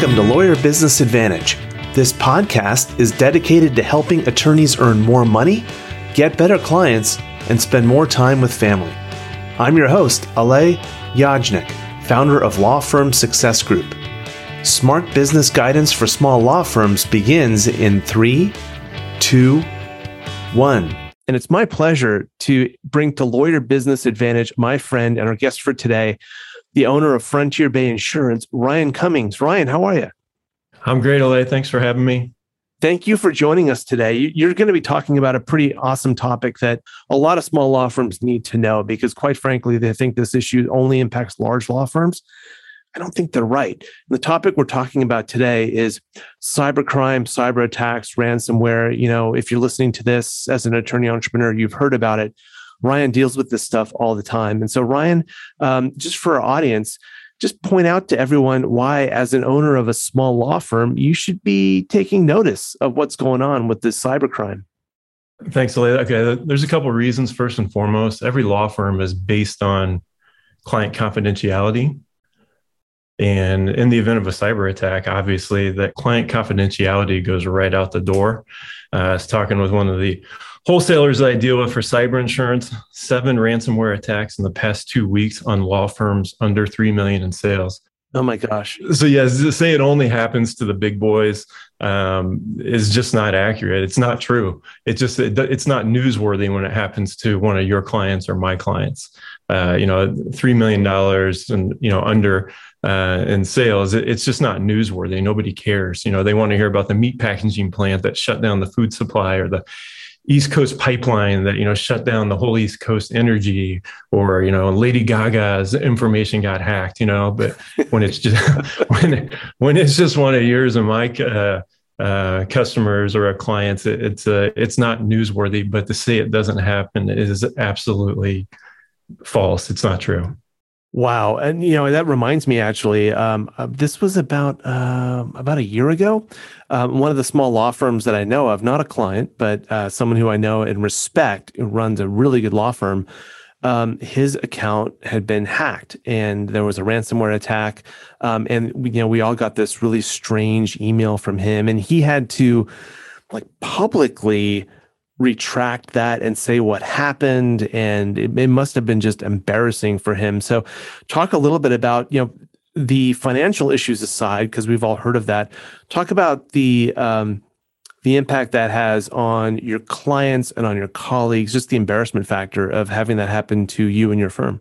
Welcome to Lawyer Business Advantage. This podcast is dedicated to helping attorneys earn more money, get better clients, and spend more time with family. I'm your host, Alay Yajnik, founder of Law Firm Success Group. Smart business guidance for small law firms begins in three, two, one. And it's my pleasure to bring to Lawyer Business Advantage my friend and our guest for today, the owner of Frontier Bay Insurance, Ryan Cummings. Ryan, how are you? I'm great, Alay. Thanks for having me. Thank you for joining us today. You're going to be talking about a pretty awesome topic that a lot of small law firms need to know because, quite frankly, they think this issue only impacts large law firms. I don't think they're right. The topic we're talking about today is cybercrime, cyber attacks, ransomware. You know, if you're listening to this as an attorney entrepreneur, you've heard about it. Ryan deals with this stuff all the time. And so, Ryan, um, just for our audience, just point out to everyone why, as an owner of a small law firm, you should be taking notice of what's going on with this cybercrime. Thanks, Alay. Okay, there's a couple of reasons. First and foremost, every law firm is based on client confidentiality. And in the event of a cyber attack, obviously, that client confidentiality goes right out the door. Uh, I was talking with one of the wholesalers I deal with for cyber insurance, seven ransomware attacks in the past two weeks on law firms under three million in sales. Oh my gosh! So yes, to say it only happens to the big boys um, is just not accurate. It's not true. It just it, it's not newsworthy when it happens to one of your clients or my clients. Uh, you know, three million dollars and you know under uh, in sales, it, it's just not newsworthy. Nobody cares. You know, they want to hear about the meat packaging plant that shut down the food supply or the East Coast pipeline that you know shut down the whole East Coast energy, or you know Lady Gaga's information got hacked. You know, but when it's just when when it's just one of yours and my uh, uh, customers or our clients, it, it's uh, it's not newsworthy. But to say it doesn't happen is absolutely false. It's not true. Wow, and you know that reminds me actually. Um, uh, this was about uh, about a year ago. Um, one of the small law firms that I know of, not a client, but uh, someone who I know and respect, who runs a really good law firm. Um, his account had been hacked, and there was a ransomware attack. Um, and we, you know, we all got this really strange email from him, and he had to like publicly retract that and say what happened and it, it, must have been just embarrassing for him. So talk a little bit about you know the financial issues aside because we've all heard of that. Talk about the um, the impact that has on your clients and on your colleagues just the embarrassment factor of having that happen to you and your firm.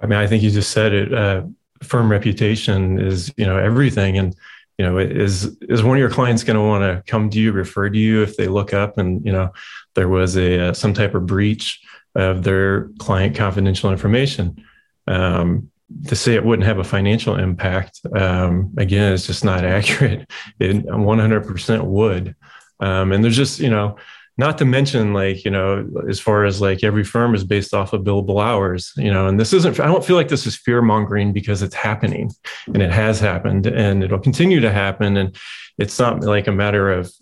I mean i think you just said it uh, firm reputation is you know everything and you know is is one of your clients going to want to come to you refer to you if they look up and you know there was a uh, some type of breach of their client confidential information? Um, to say it wouldn't have a financial impact um, again it's just not accurate. It 100% would. Um, and there's just you know not to mention like you know as far as like every firm is based off of billable hours you know and this isn't i don't feel like this is fear mongering because it's happening and it has happened and it'll continue to happen and it's not like a matter of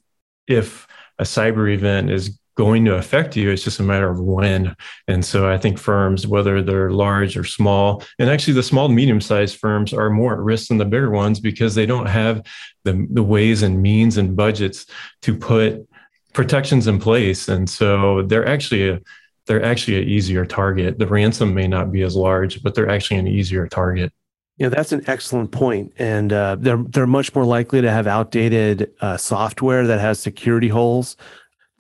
if a cyber event is going to affect you it's just a matter of when and so i think firms whether they're large or small and actually the small medium sized firms are more at risk than the bigger ones because they don't have the, the ways and means and budgets to put protections in place, and so they're actually a they're actually an easier target. The ransom may not be as large, but they're actually an easier target. Yeah, that's an excellent point, and uh, they're they're much more likely to have outdated uh, software that has security holes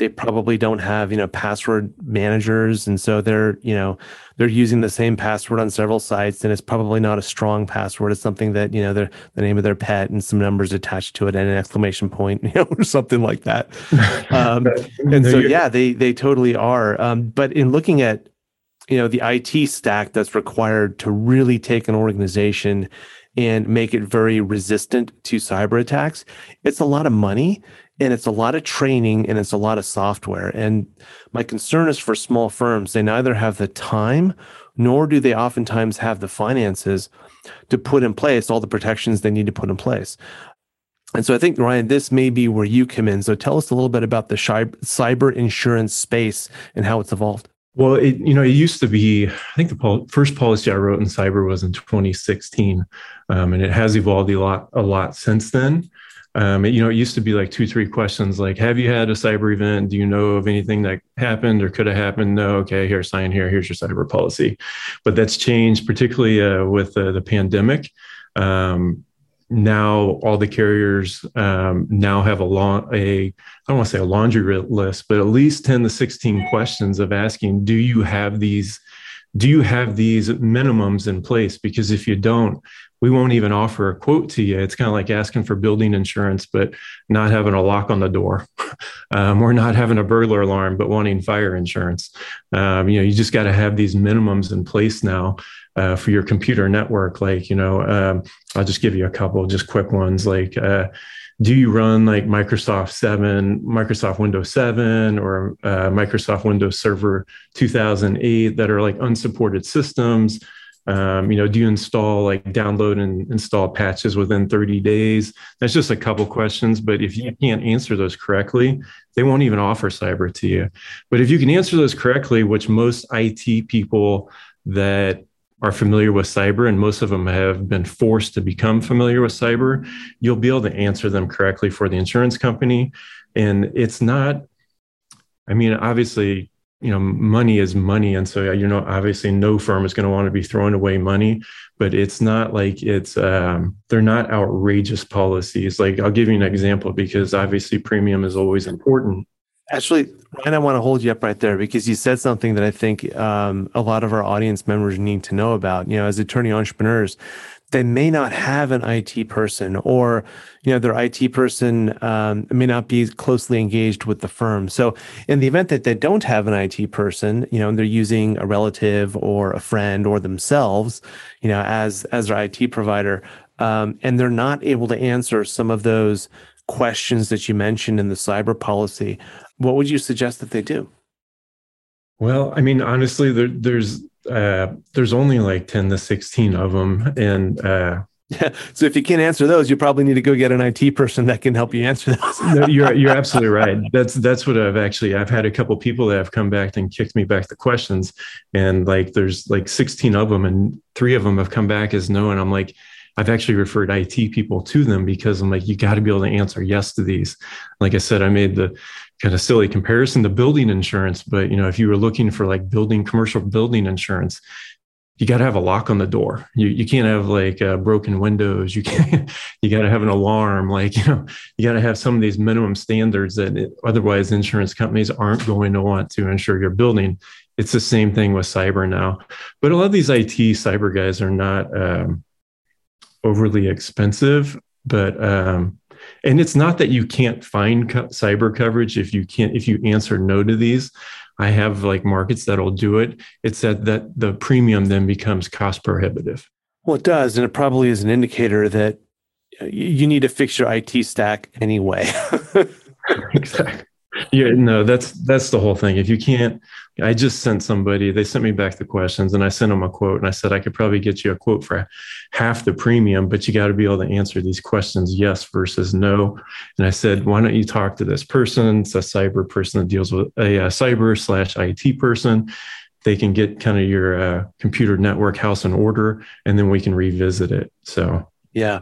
they probably don't have you know password managers. And so they're you know they're using the same password on several sites and it's probably not a strong password. It's something that you know they're the name of their pet and some numbers attached to it and an exclamation point you know or something like that. Um, and so yeah they they totally are. Um, but in looking at you know the IT stack that's required to really take an organization and make it very resistant to cyber attacks it's a lot of money and it's a lot of training and it's a lot of software. And my concern is for small firms, they neither have the time nor do they oftentimes have the finances to put in place all the protections they need to put in place. And so I think, Ryan, this may be where you come in. So tell us a little bit about the cyber insurance space and how it's evolved. Well, it you know it used to be. I think the pol- first policy I wrote in cyber was in 2016, um, and it has evolved a lot a lot since then. Um, you know, it used to be like two, three questions like, have you had a cyber event? Do you know of anything that happened or could have happened? No. Okay, here, sign here. Here's your cyber policy. But that's changed, particularly uh, with uh, the pandemic. Um, now all the carriers um, now have a long a I don't want to say a laundry list, but at least 10 to 16 questions of asking, do you have these do you have these minimums in place? Because if you don't, we won't even offer a quote to you. It's kind of like asking for building insurance, but not having a lock on the door, um, or not having a burglar alarm, but wanting fire insurance. Um, you know, you just got to have these minimums in place now uh, for your computer network. Like, you know, um, I'll just give you a couple, just quick ones. Like, uh, do you run like Microsoft 7, Microsoft Windows 7, or uh, Microsoft Windows Server 2008 that are like unsupported systems? Um, you know, do you install like download and install patches within 30 days? That's just a couple questions. But if you can't answer those correctly, they won't even offer cyber to you. But if you can answer those correctly, which most IT people that are familiar with cyber, and most of them have been forced to become familiar with cyber, you'll be able to answer them correctly for the insurance company. And it's not, I mean, obviously, you know, money is money. And so, you know, obviously no firm is going to want to be throwing away money, but it's not like it's, um, they're not outrageous policies. Like I'll give you an example because obviously premium is always important. Actually, Ryan, I want to hold you up right there because you said something that I think um, a lot of our audience members need to know about. You know, as attorney entrepreneurs, they may not have an IT person, or you know, their IT person um, may not be closely engaged with the firm. So, in the event that they don't have an IT person, you know, and they're using a relative or a friend or themselves, you know, as as their IT provider, um, and they're not able to answer some of those questions that you mentioned in the cyber policy, what would you suggest that they do? Well, I mean, honestly, there, there's uh, there's only like ten to sixteen of them, and uh, yeah. So if you can't answer those, you probably need to go get an IT person that can help you answer those. no, you're you're absolutely right. That's that's what I've actually I've had a couple people that have come back and kicked me back the questions, and like there's like 16 of them, and three of them have come back as no, and I'm like, I've actually referred IT people to them because I'm like, you got to be able to answer yes to these. Like I said, I made the kind of silly comparison to building insurance, but you know, if you were looking for like building commercial building insurance, you got to have a lock on the door. You you can't have like uh, broken windows. You can't. You got to have an alarm. Like you know, you got to have some of these minimum standards that it, otherwise insurance companies aren't going to want to insure your building. It's the same thing with cyber now, but a lot of these IT cyber guys are not. Um, overly expensive, but um, and it's not that you can't find co- cyber coverage if you can't if you answer no to these. I have like markets that'll do it. It's that that the premium then becomes cost prohibitive. Well, it does, and it probably is an indicator that you need to fix your IT stack anyway. exactly. Yeah, no, that's that's the whole thing. If you can't, I just sent somebody. They sent me back the questions, and I sent them a quote, and I said I could probably get you a quote for half the premium, but you got to be able to answer these questions, yes versus no. And I said, why don't you talk to this person? It's a cyber person that deals with a, a cyber slash IT person. They can get kind of your uh, computer network house in order, and then we can revisit it. So yeah.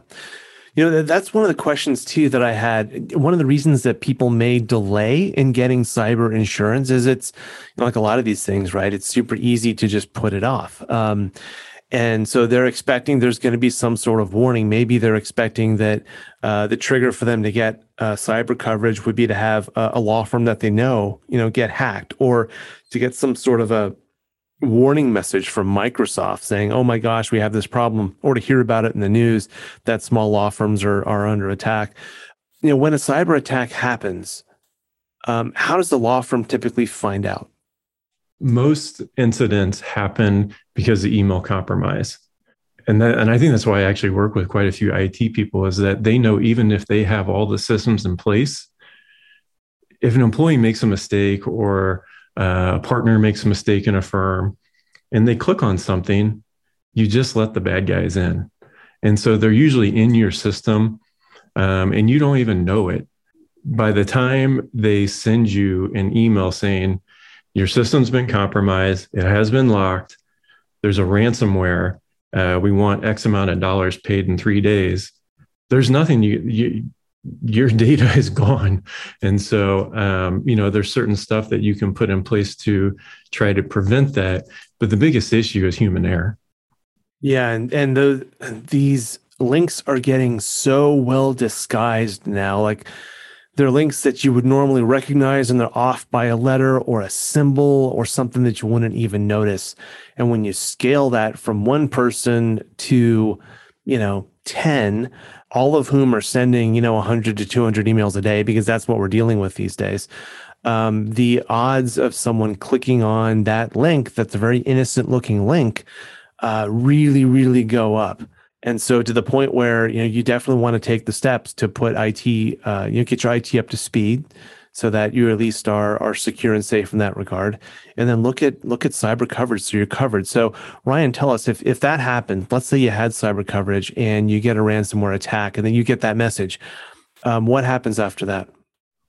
You know, that's one of the questions too that I had. One of the reasons that people may delay in getting cyber insurance is it's you know, like a lot of these things, right? It's super easy to just put it off. Um, and so they're expecting there's going to be some sort of warning. Maybe they're expecting that uh, the trigger for them to get uh, cyber coverage would be to have a, a law firm that they know, you know, get hacked or to get some sort of a warning message from Microsoft saying, "Oh my gosh, we have this problem," or to hear about it in the news that small law firms are are under attack. You know, when a cyber attack happens, um, how does the law firm typically find out? Most incidents happen because of email compromise. And that, and I think that's why I actually work with quite a few IT people is that they know even if they have all the systems in place, if an employee makes a mistake or uh, a partner makes a mistake in a firm and they click on something, you just let the bad guys in. And so they're usually in your system um, and you don't even know it. By the time they send you an email saying, your system's been compromised, it has been locked, there's a ransomware, uh, we want X amount of dollars paid in three days. There's nothing you, you your data is gone. And so, um, you know, there's certain stuff that you can put in place to try to prevent that. But the biggest issue is human error. Yeah. And, and the, these links are getting so well disguised now. Like, they're links that you would normally recognize and they're off by a letter or a symbol or something that you wouldn't even notice. And when you scale that from one person to, you know, 10, all of whom are sending, you know, 100 to 200 emails a day, because that's what we're dealing with these days. Um, the odds of someone clicking on that link, that's a very innocent looking link, uh, really, really go up. And so to the point where, you know, you definitely want to take the steps to put IT, uh, you know, get your IT up to speed so that you at least are are secure and safe in that regard. And then look at look at cyber coverage so you're covered. So Ryan, tell us if if that happened, let's say you had cyber coverage and you get a ransomware attack and then you get that message. Um, what happens after that?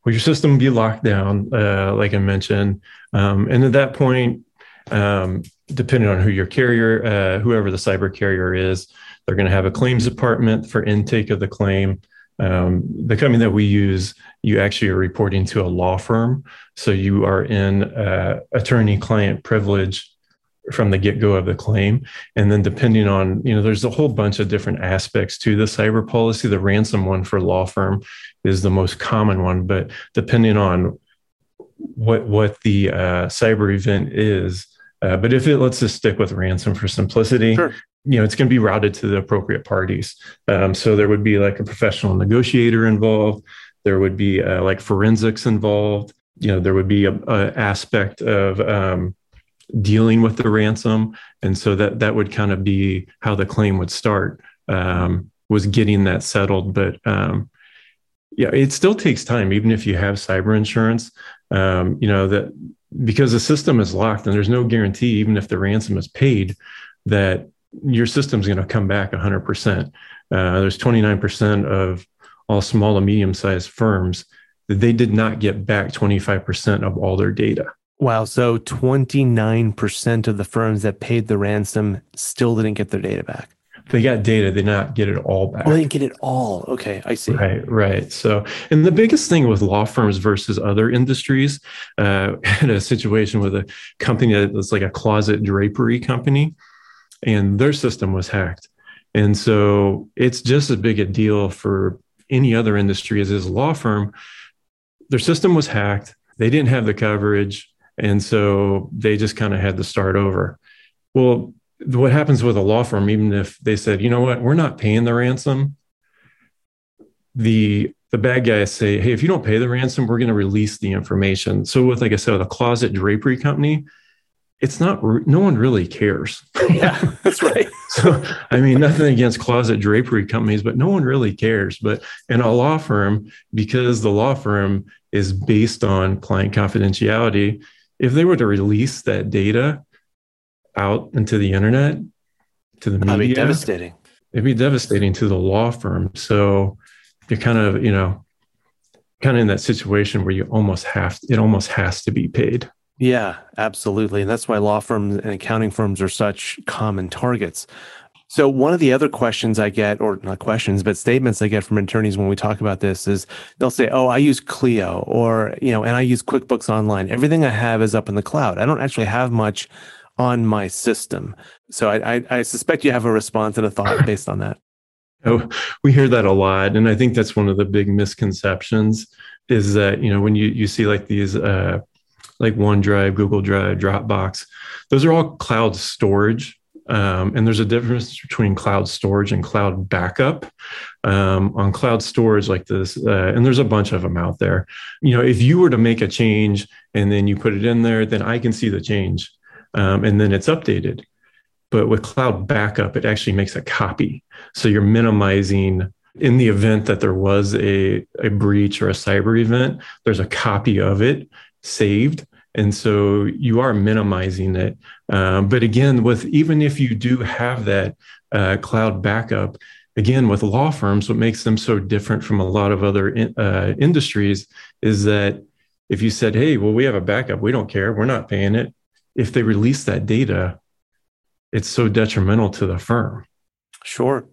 Well, your system will be locked down, uh, like I mentioned. Um, and at that point, um, depending on who your carrier, uh, whoever the cyber carrier is, they're going to have a claims department for intake of the claim. Um, the company that we use, you actually are reporting to a law firm. So you are in uh, attorney client privilege from the get go of the claim. And then depending on, you know, there's a whole bunch of different aspects to the cyber policy. The ransom one for law firm is the most common one, but depending on what what the uh, cyber event is, uh, but if it let's just stick with ransom for simplicity, sure you know it's going to be routed to the appropriate parties. Um, so there would be like a professional negotiator involved. There would be uh, like forensics involved. You know there would be a, a aspect of um, dealing with the ransom. And so that that would kind of be how the claim would start um, was getting that settled. But um, yeah it still takes time even if you have cyber insurance. Um, you know that because the system is locked and there's no guarantee even if the ransom is paid that your system's going to come back 100%. Uh, there's 29% of all small and medium sized firms that they did not get back 25% of all their data. Wow. So 29% of the firms that paid the ransom still didn't get their data back. They got data, they did not get it all back. Oh, they didn't get it all. Okay, I see. Right, right. So, and the biggest thing with law firms versus other industries, uh, had a situation with a company that was like a closet drapery company and their system was hacked. And so it's just as big a deal for any other industry as is a law firm. Their system was hacked. They didn't have the coverage. And so they just kind of had to start over. Well, what happens with a law firm, even if they said, you know what, we're not paying the ransom, the the bad guys say, hey, if you don't pay the ransom, we're going to release the information. So with, like I said, a closet drapery company, it's not no one really cares. Yeah that's right. So i mean nothing against closet drapery companies but no one really cares. But in a law firm because the law firm is based on client confidentiality if they were to release that data out into the internet to the media it'd be devastating. it'd be devastating to the law firm. So you're kind of you know kind of in that situation where you almost have it almost has to be paid yeah, absolutely. And that's why law firms and accounting firms are such common targets. So, one of the other questions I get, or not questions, but statements I get from attorneys when we talk about this is they'll say, Oh, I use Clio, or, you know, and I use QuickBooks Online. Everything I have is up in the cloud. I don't actually have much on my system. So, I, I, I suspect you have a response and a thought based on that. Oh, we hear that a lot. And I think that's one of the big misconceptions is that, you know, when you, you see like these, uh, like OneDrive, Google Drive, Dropbox. Those are all cloud storage. Um, and there's a difference between cloud storage and cloud backup. Um, on cloud storage like this, uh, and there's a bunch of them out there. You know, if you were to make a change and then you put it in there, then I can see the change, um, and then it's updated. But with cloud backup, it actually makes a copy, so you're minimizing in the event that there was a, a breach or a cyber event, there's a copy of it saved and so you are minimizing it um, but again with even if you do have that uh, cloud backup again with law firms what makes them so different from a lot of other in, uh, industries is that if you said, hey, well, we have a backup, we don't care, we're not paying it. If they release that data, it's so detrimental to the firm. Sure.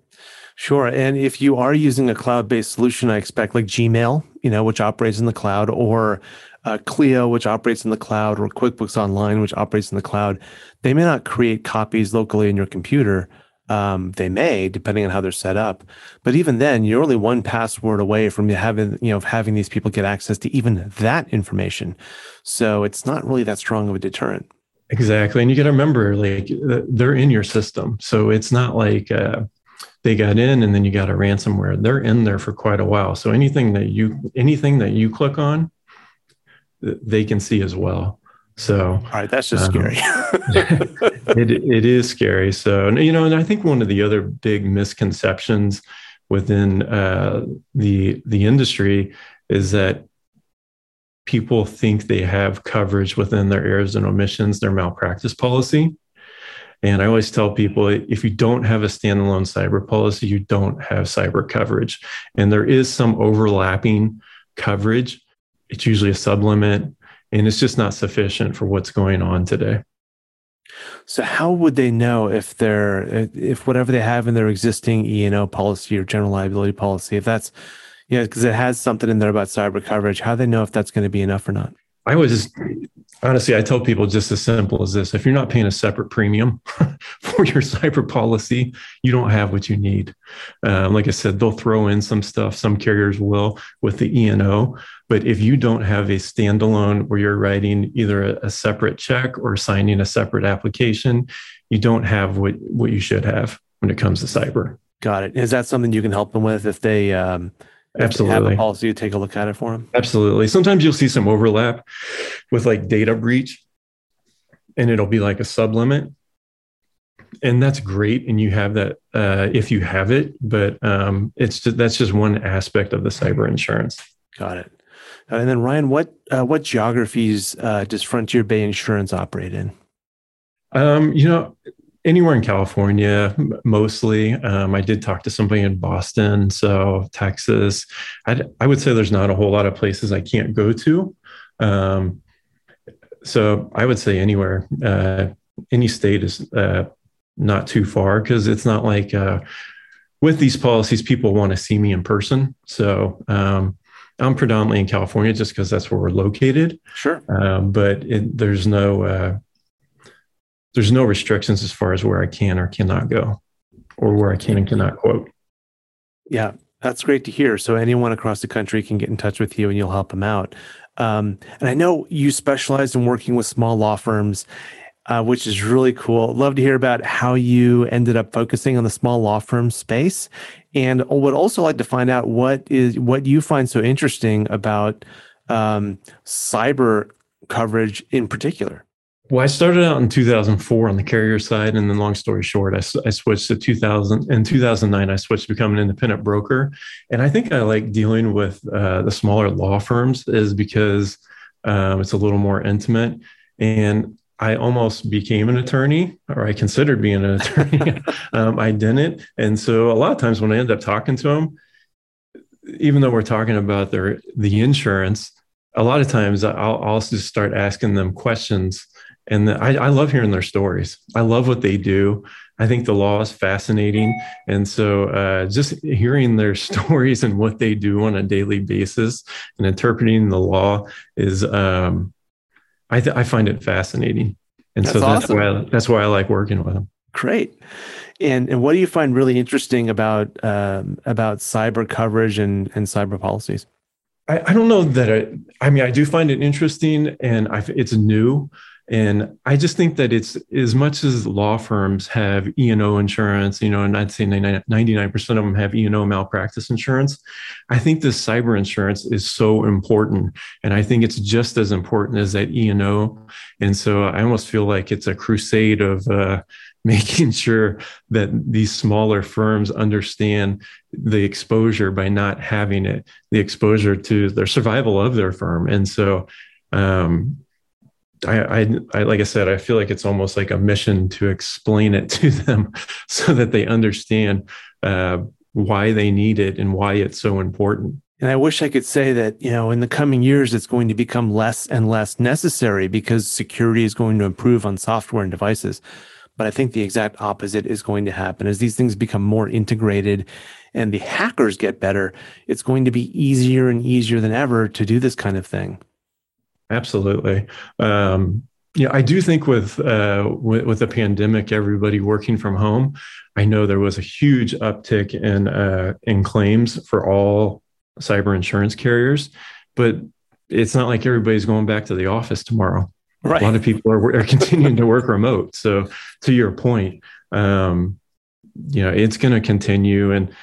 Sure. And if you are using a cloud based solution, I expect like Gmail, you know, which operates in the cloud, or uh, Clio, which operates in the cloud, or QuickBooks Online, which operates in the cloud, they may not create copies locally in your computer. Um, they may, depending on how they're set up. But even then, you're only one password away from having, you know, having these people get access to even that information. So it's not really that strong of a deterrent. Exactly, and you got to remember, like they're in your system, so it's not like uh, they got in and then you got a ransomware. They're in there for quite a while. So anything that you anything that you click on, they can see as well. So, all right, that's just um, scary. it it is scary. So, you know, and I think one of the other big misconceptions within uh, the the industry is that people think they have coverage within their errors and omissions, their malpractice policy. And I always tell people if you don't have a standalone cyber policy, you don't have cyber coverage. And there is some overlapping coverage. It's usually a sublimit, and it's just not sufficient for what's going on today. So how would they know if they're if whatever they have in their existing E&O policy or general liability policy, if that's yeah, because it has something in there about cyber coverage, how do they know if that's going to be enough or not? I was honestly, I tell people just as simple as this: if you're not paying a separate premium for your cyber policy, you don't have what you need. Um, like I said, they'll throw in some stuff. Some carriers will with the E and O, but if you don't have a standalone where you're writing either a, a separate check or signing a separate application, you don't have what what you should have when it comes to cyber. Got it. Is that something you can help them with if they? Um Absolutely. Have a policy to take a look at it for them. Absolutely. Sometimes you'll see some overlap with like data breach, and it'll be like a sublimit, and that's great. And you have that uh, if you have it, but um, it's just, that's just one aspect of the cyber insurance. Got it. And then Ryan, what uh, what geographies uh, does Frontier Bay Insurance operate in? Um, you know, anywhere in California, mostly. Um, I did talk to somebody in Boston, so Texas. I'd, I would say there's not a whole lot of places I can't go to. Um, so I would say anywhere, uh, any state is uh, not too far because it's not like uh, with these policies, people want to see me in person. So um, I'm predominantly in California just because that's where we're located. Sure. Um, but it, there's no uh, there's no restrictions as far as where I can or cannot go or where I can and cannot quote. Yeah, that's great to hear. So anyone across the country can get in touch with you and you'll help them out. Um, and I know you specialize in working with small law firms, uh, which is really cool. Love to hear about how you ended up focusing on the small law firm space, and would also like to find out what is what you find so interesting about um, cyber coverage in particular. Well, I started out in 2004 on the carrier side, and then long story short, I, I switched to 2000. In 2009, I switched to become an independent broker, and I think I like dealing with uh, the smaller law firms is because um, it's a little more intimate, and I almost became an attorney, or I considered being an attorney. um, I didn't, and so a lot of times when I end up talking to them, even though we're talking about their the insurance, a lot of times I'll, I'll just start asking them questions and I, I, love hearing their stories. I love what they do. I think the law is fascinating, and so uh, just hearing their stories and what they do on a daily basis and interpreting the law is, um, I, th- I find it fascinating, and that's so that's awesome. why I, that's why I like working with them. Great. And and what do you find really interesting about um, about cyber coverage and and cyber policies? I, I don't know that I, I mean I do find it interesting and I, it's new and I just think that it's as much as law firms have E&O insurance, you know, and I'd say 99% of them have E&O malpractice insurance. I think this cyber insurance is so important. And I think it's just as important as that E&O. And so I almost feel like it's a crusade of uh, making sure that these smaller firms understand the exposure by not having it, the exposure to their survival of their firm. And so, um, I, I, I, like I said, I feel like it's almost like a mission to explain it to them so that they understand uh, why they need it and why it's so important. And I wish I could say that, you know, in the coming years, it's going to become less and less necessary because security is going to improve on software and devices. But I think the exact opposite is going to happen as these things become more integrated and the hackers get better. It's going to be easier and easier than ever to do this kind of thing. Absolutely. Um, yeah, I do think with, uh, with, with the pandemic, everybody working from home, I know there was a huge uptick in uh, in claims for all cyber insurance carriers, but it's not like everybody's going back to the office tomorrow. Right. A lot of people are, are continuing to work remote. So to your point, um, you know, it's going to continue. And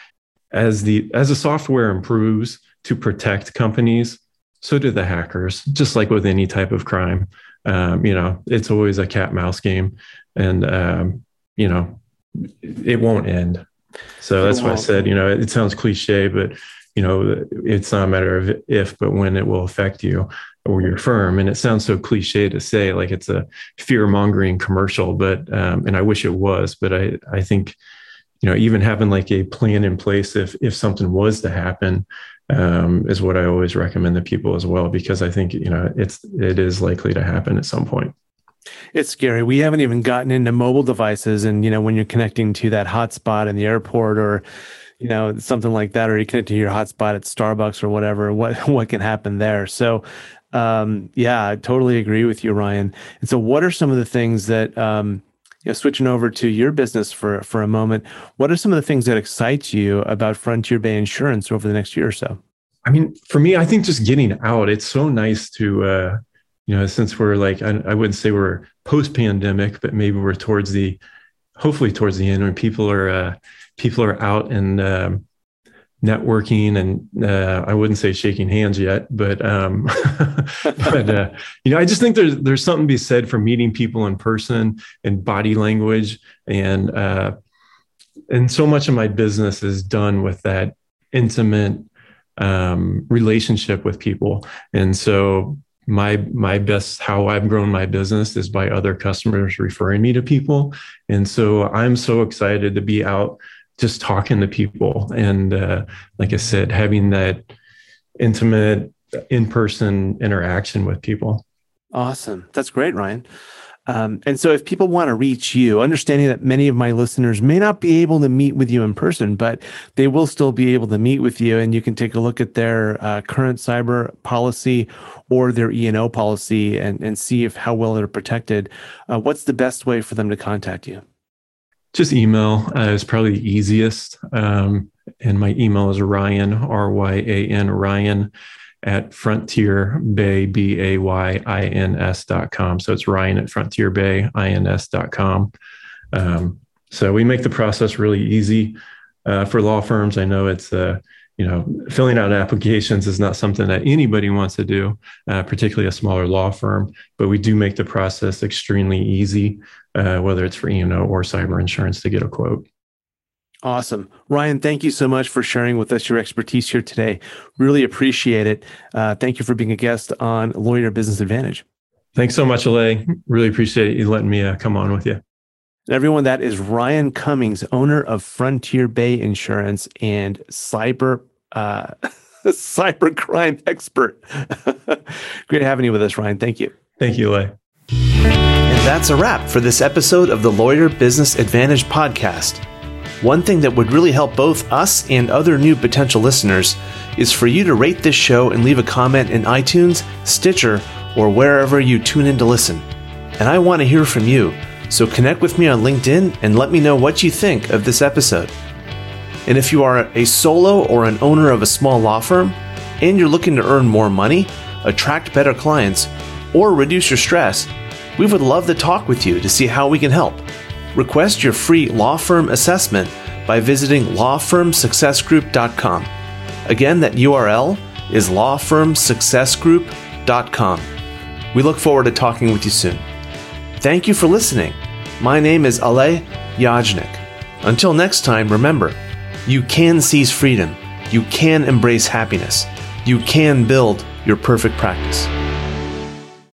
as the as the software improves to protect companies, so do the hackers. Just like with any type of crime, um, you know, it's always a cat mouse game, and um, you know, it won't end. So that's why I said, you know, it, it sounds cliche, but you know, it's not a matter of if, but when it will affect you or your firm. And it sounds so cliche to say, like it's a fear mongering commercial, but um, and I wish it was, but I I think you know even having like a plan in place if if something was to happen um, is what I always recommend to people as well because I think you know it's it is likely to happen at some point. It's scary. We haven't even gotten into mobile devices, and you know when you're connecting to that hotspot in the airport or you know something like that, or you connect to your hotspot at Starbucks or whatever. What what can happen there? So um, yeah, I totally agree with you, Ryan. And so, what are some of the things that, um, you know, switching over to your business for for a moment, what are some of the things that excite you about Frontier Bay Insurance over the next year or so? I mean, for me, I think just getting out. It's so nice to, uh, you know, since we're like, I, I wouldn't say we're post pandemic, but maybe we're towards the, hopefully towards the end when people are uh, people are out and um, networking and uh, I wouldn't say shaking hands yet, but um, but uh, you know I just think there's there's something to be said for meeting people in person and body language. And uh, and so much of my business is done with that intimate um, relationship with people. And so my my best how I've grown my business is by other customers referring me to people. And so I'm so excited to be out just talking to people. And uh, like i said having that intimate in-person interaction with people. Awesome. That's great ryan. Um, and so if people want to reach you understanding that many of my listeners may not be able to meet with you in person but they will still be able to meet with you and you can take a look at their uh, current cyber policy or their e&o policy and, and see if how well they're protected uh, what's the best way for them to contact you just email uh, is probably the easiest. Um, and my email is Ryan, R Y A N, Ryan at Frontier Bay, B A Y I N S dot com. So it's Ryan at Frontier Bay, I N S dot com. Um, so we make the process really easy uh, for law firms. I know it's, uh, you know, filling out applications is not something that anybody wants to do, uh, particularly a smaller law firm, but we do make the process extremely easy uh, whether it's for E&O or cyber insurance to get a quote. Awesome. Ryan, thank you so much for sharing with us your expertise here today. Really appreciate it. Uh, thank you for being a guest on Lawyer Business Advantage. Thanks so much, Alay. Really appreciate you letting me uh, come on with you. Everyone, that is Ryan Cummings, owner of Frontier Bay Insurance and cyber uh, cyber crime expert. Great having you with us, Ryan. Thank you. Thank you, Alay. And that's a wrap for this episode of the Lawyer Business Advantage podcast. One thing that would really help both us and other new potential listeners is for you to rate this show and leave a comment in iTunes, Stitcher, or wherever you tune in to listen. And I want to hear from you, so connect with me on LinkedIn and let me know what you think of this episode. And if you are a solo or an owner of a small law firm and you're looking to earn more money, attract better clients, or reduce your stress, we would love to talk with you to see how we can help. Request your free law firm assessment by visiting lawfirmsuccessgroup.com. Again, that URL is lawfirmsuccessgroup.com. We look forward to talking with you soon. Thank you for listening. My name is Alay Yajnik. Until next time, remember, you can seize freedom, you can embrace happiness, you can build your perfect practice.